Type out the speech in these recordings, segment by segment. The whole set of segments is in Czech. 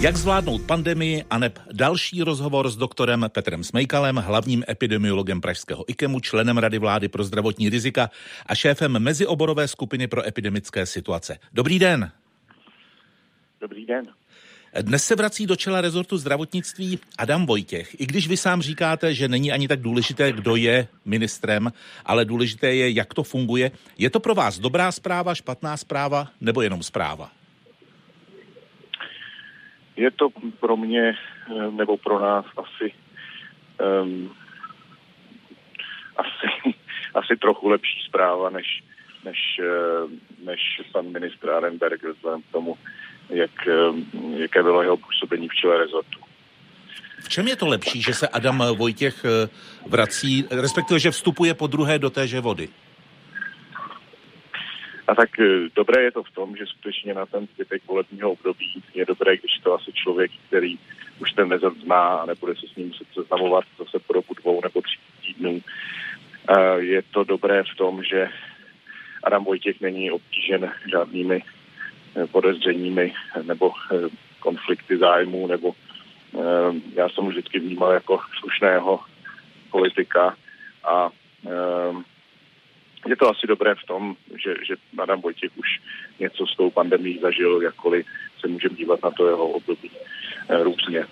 Jak zvládnout pandemii a neb další rozhovor s doktorem Petrem Smejkalem, hlavním epidemiologem Pražského IKEMu, členem Rady vlády pro zdravotní rizika a šéfem mezioborové skupiny pro epidemické situace. Dobrý den. Dobrý den. Dnes se vrací do čela rezortu zdravotnictví Adam Vojtěch. I když vy sám říkáte, že není ani tak důležité, kdo je ministrem, ale důležité je, jak to funguje. Je to pro vás dobrá zpráva, špatná zpráva nebo jenom zpráva? Je to pro mě eh, nebo pro nás asi um, asi, asi trochu lepší zpráva, než, než, eh, než pan ministr Arenberg vzhledem k tomu, jak, jaké bylo jeho působení v čele rezortu. V čem je to lepší, že se Adam Vojtěch eh, vrací, respektive, že vstupuje po druhé do téže vody? A tak eh, dobré je to v tom, že skutečně na ten zbytek volebního období je dobré, když to asi člověk, který už ten rezort zná a nebude se s ním muset seznamovat zase po dobu dvou nebo tří týdnů. Je to dobré v tom, že Adam Vojtěch není obtížen žádnými eh, podezřeními nebo eh, konflikty zájmů, nebo já jsem vždycky vnímal jako slušného politika a je to asi dobré v tom, že, že Adam Vojtěch už něco s tou pandemí zažil, jakkoliv se můžeme dívat na to jeho období eh, různě.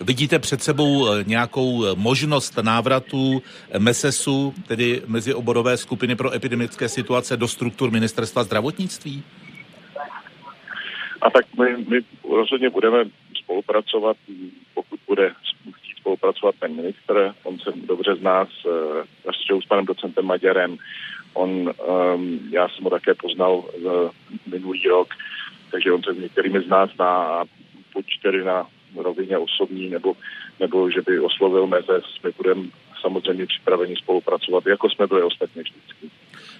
Vidíte před sebou eh, nějakou eh, možnost návratu MESESu, tedy mezioborové skupiny pro epidemické situace, do struktur ministerstva zdravotnictví? A tak my, my rozhodně budeme spolupracovat, pokud bude spolupracovat ten ministr, on se dobře zná s, s, s panem docentem Maďarem, on, um, já jsem ho také poznal uh, minulý rok, takže on se s některými z nás zná a buď tedy na rovině osobní, nebo, nebo že by oslovil meze, my budeme samozřejmě připraveni spolupracovat, jako jsme byli ostatně vždycky.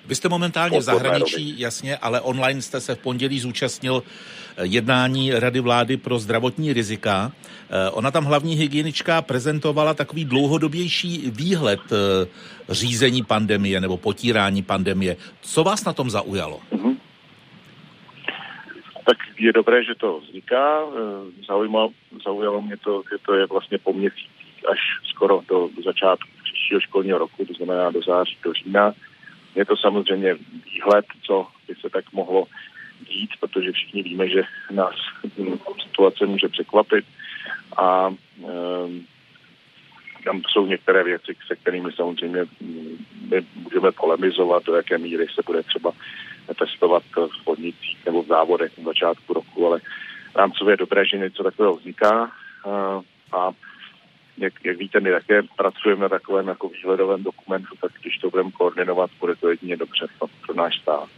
Vy jste momentálně v zahraničí, jasně, ale online jste se v pondělí zúčastnil eh, jednání Rady vlády pro zdravotní rizika. Eh, ona tam hlavní hygienička prezentovala takový dlouhodobější výhled eh, řízení pandemie nebo potírání pandemie. Co vás na tom zaujalo? Tak je dobré, že to vzniká. Zaujalo, zaujalo mě to, že to je vlastně po měsících až skoro do začátku příštího školního roku, to znamená do září, do října je to samozřejmě výhled, co by se tak mohlo dít, protože všichni víme, že nás situace může překvapit a um, tam jsou některé věci, se kterými samozřejmě my můžeme polemizovat, do jaké míry se bude třeba testovat v podnicích nebo v závodech na začátku roku, ale rámcově je dobré, že něco takového vzniká a jak, jak víte, my také pracujeme na takovém jako výhledovém dokumentu, tak když to budeme koordinovat, bude to jedině dobře pro náš stát.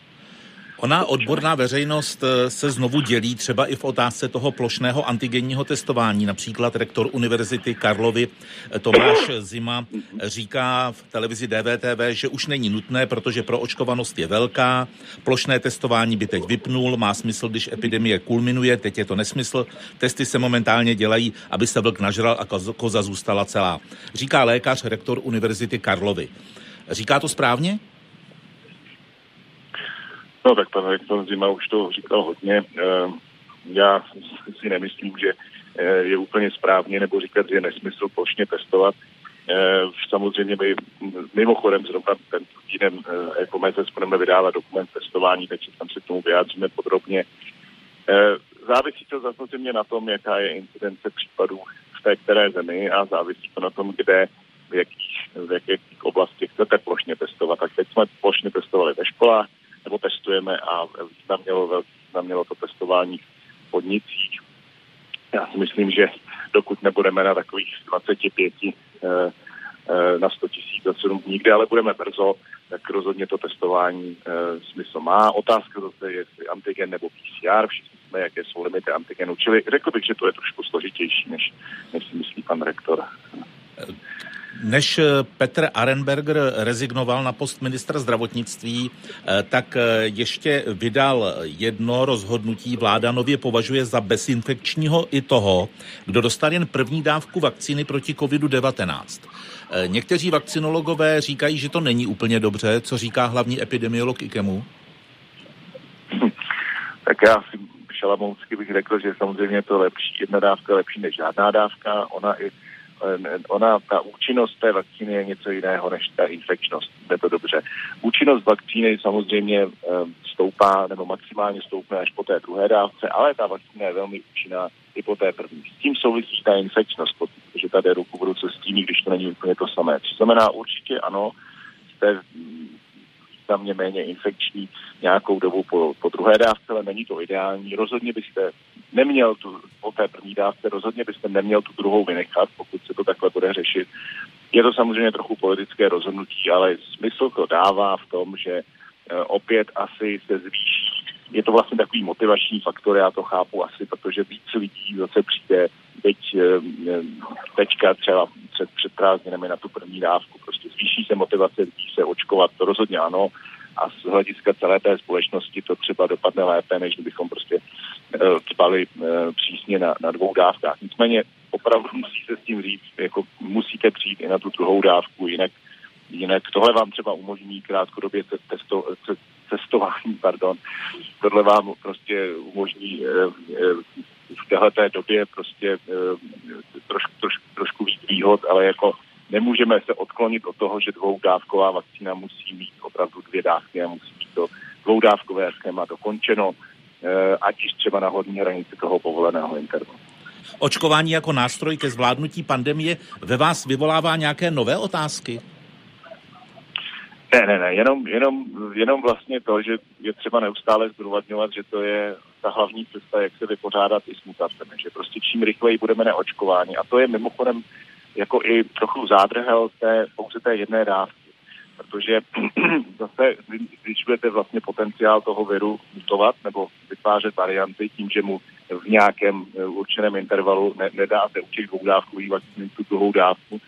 Ona odborná veřejnost eh, se znovu dělí třeba i v otázce toho plošného antigenního testování. Například rektor Univerzity Karlovy eh, Tomáš Zima říká v televizi DVTV, že už není nutné, protože proočkovanost je velká. Plošné testování by teď vypnul, má smysl, když epidemie kulminuje, teď je to nesmysl. Testy se momentálně dělají, aby se vlk nažral a koza zůstala celá. Říká lékař rektor Univerzity Karlovy. Říká to správně? No tak pan rektor Zima už to říkal hodně. Eh, já si nemyslím, že eh, je úplně správně, nebo říkat, že je nesmysl plošně testovat. Eh, samozřejmě my mimochodem zrovna ten týden jako MEZES budeme vydávat dokument testování, takže tam se k tomu vyjádříme podrobně. Závisí to samozřejmě na tom, jaká je incidence případů v té které zemi a závisí to na tom, kde, v jakých, v jakých oblastech chcete plošně testovat. Tak teď jsme plošně testovali ve školách, nebo testujeme a význam mělo, mělo to testování v podnicích. Já si myslím, že dokud nebudeme na takových 25 eh, eh, na 100 tisíc za 7 dní, kde ale budeme brzo, tak rozhodně to testování e, smysl má. Otázka zase je, jestli antigen nebo PCR, všichni jsme, jaké jsou limity antigenu. Čili řekl bych, že to je trošku složitější, než, než si myslí pan rektor. Než eh, Petr Arenberger rezignoval na post ministra zdravotnictví, eh, tak eh, ještě vydal jedno rozhodnutí. Vláda nově považuje za bezinfekčního i toho, kdo dostal jen první dávku vakcíny proti COVID-19. Někteří vakcinologové říkají, že to není úplně dobře. Co říká hlavní epidemiolog IKEMu? Tak já si šalamounsky bych řekl, že samozřejmě to lepší, jedna dávka je lepší než žádná dávka. Ona i ona, ta účinnost té vakcíny je něco jiného než ta infekčnost. Je to dobře. Účinnost vakcíny samozřejmě stoupá nebo maximálně stoupne až po té druhé dávce, ale ta vakcína je velmi účinná i po té první. S tím souvisí ta infekčnost, protože tady ruku v ruce s tím, když to není úplně to samé. To znamená určitě ano, jste významně méně infekční nějakou dobu po, po druhé dávce, ale není to ideální. Rozhodně byste neměl tu, po té první dávce, rozhodně byste neměl tu druhou vynechat, pokud se to takhle bude řešit. Je to samozřejmě trochu politické rozhodnutí, ale smysl to dává v tom, že e, opět asi se zvýší. Je to vlastně takový motivační faktor, já to chápu asi, protože víc lidí zase přijde teď, e, teďka třeba před, před prázdninami na tu první dávku. Prostě zvýší se motivace lidí se očkovat, to rozhodně ano. A z hlediska celé té společnosti to třeba dopadne lépe, než kdybychom prostě spali uh, přísně na, na dvou dávkách. Nicméně opravdu musí se s tím říct, jako musíte přijít i na tu druhou dávku, jinak, jinak tohle vám třeba umožní krátkodobě testo, cestování, pardon. Tohle vám prostě umožní uh, v této době prostě trošku, trošku, trošku víc výhod, ale jako nemůžeme se odklonit od toho, že dvoudávková vakcína musí mít opravdu dvě dávky a musí být to dvoudávkové schéma dokončeno, eh, ať již třeba na hodní hranici toho povoleného intervalu. Očkování jako nástroj ke zvládnutí pandemie ve vás vyvolává nějaké nové otázky? Ne, ne, ne, jenom, jenom, jenom vlastně to, že je třeba neustále zdůvodňovat, že to je ta hlavní cesta, jak se vypořádat i s mutacemi, že prostě čím rychleji budeme neočkováni. A to je mimochodem jako i trochu zádrhel té, pouze té jedné dávky. Protože zase zvyšujete vlastně potenciál toho viru mutovat nebo vytvářet varianty tím, že mu v nějakém eh, určeném intervalu ne, nedáte u těch dvou dávkových vakcín tu druhou dávku.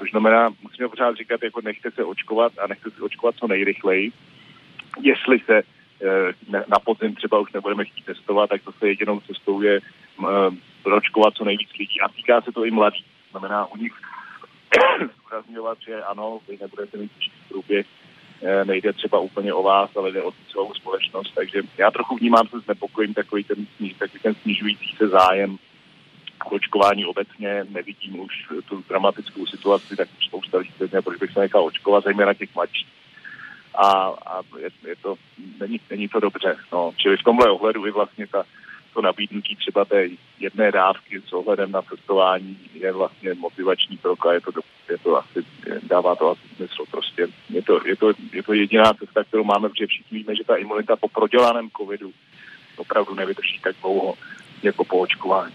To znamená, musíme pořád říkat, jako nechte se očkovat a nechte se očkovat co nejrychleji. Jestli se eh, na podzim třeba už nebudeme chtít testovat, tak zase jedinou cestou je eh, očkovat co nejvíc lidí. A týká se to i mladých znamená u nich zdůrazňovat, že ano, vy nebudete mít průběh, eh, nejde třeba úplně o vás, ale jde o celou společnost. Takže já trochu vnímám se znepokojím takový ten, takový ten snižující se zájem očkování obecně. Nevidím už tu dramatickou situaci, tak spousta lidí proč bych se nechal očkovat, zejména těch mladších. A, a je, je to, není, není to dobře. No. Čili v tomhle ohledu i vlastně ta to nabídnutí třeba té jedné dávky s ohledem na cestování je vlastně motivační krok a je to, je to asi, dává to asi smysl. Prostě je to, je, to, je to jediná cesta, kterou máme, protože všichni víme, že ta imunita po prodělaném covidu opravdu nevydrží tak dlouho jako po očkování.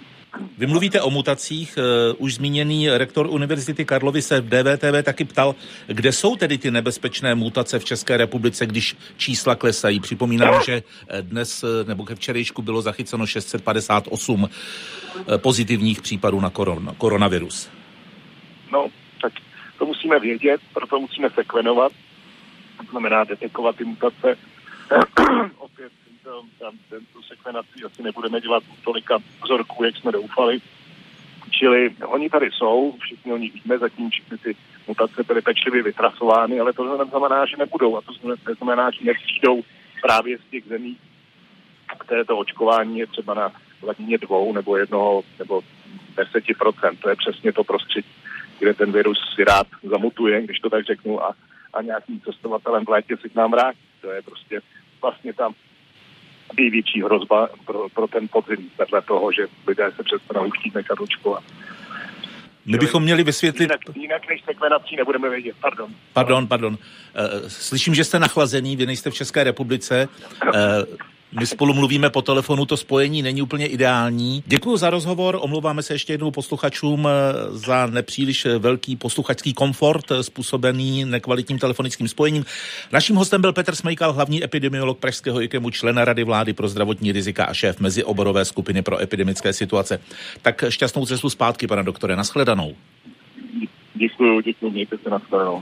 Vy mluvíte o mutacích. Eh, už zmíněný rektor Univerzity Karlovy se v DVTV taky ptal, kde jsou tedy ty nebezpečné mutace v České republice, když čísla klesají. Připomínám, že eh, dnes eh, nebo ke včerejšku bylo zachyceno 658 pozitivních případů na koron, koronavirus. No, tak to musíme vědět, proto musíme sekvenovat, to znamená detekovat ty mutace. Opět tam tu sekvenaci asi nebudeme dělat tolika vzorků, jak jsme doufali. Čili oni tady jsou, všichni o nich víme, zatím všechny ty mutace byly pečlivě vytrasovány, ale to neznamená, že nebudou a to neznamená, že nepřijdou právě z těch zemí, které to očkování je třeba na hladině dvou nebo jednoho nebo deseti procent. To je přesně to prostředí, kde ten virus si rád zamutuje, když to tak řeknu, a, a nějakým cestovatelem v létě si k nám vrátí. To je prostě vlastně tam největší hrozba pro, pro ten podzim, vedle toho, že lidé se přestanou chtít nechat očkovat. My bychom měli vysvětlit... Jinak, jinak než sekvenací nebudeme vědět. Pardon. Pardon, pardon. Uh, slyším, že jste nachlazený, vy nejste v České republice. My spolu mluvíme po telefonu, to spojení není úplně ideální. Děkuji za rozhovor, omlouváme se ještě jednou posluchačům eh, za nepříliš velký posluchačský komfort eh, způsobený nekvalitním telefonickým spojením. Naším hostem byl Petr Smejkal, hlavní epidemiolog Pražského IKEMu, člen Rady vlády pro zdravotní rizika a šéf mezioborové skupiny pro epidemické situace. Tak šťastnou cestu zpátky, pane doktore, nashledanou. Děkuji, děkuji, mějte se nashledanou.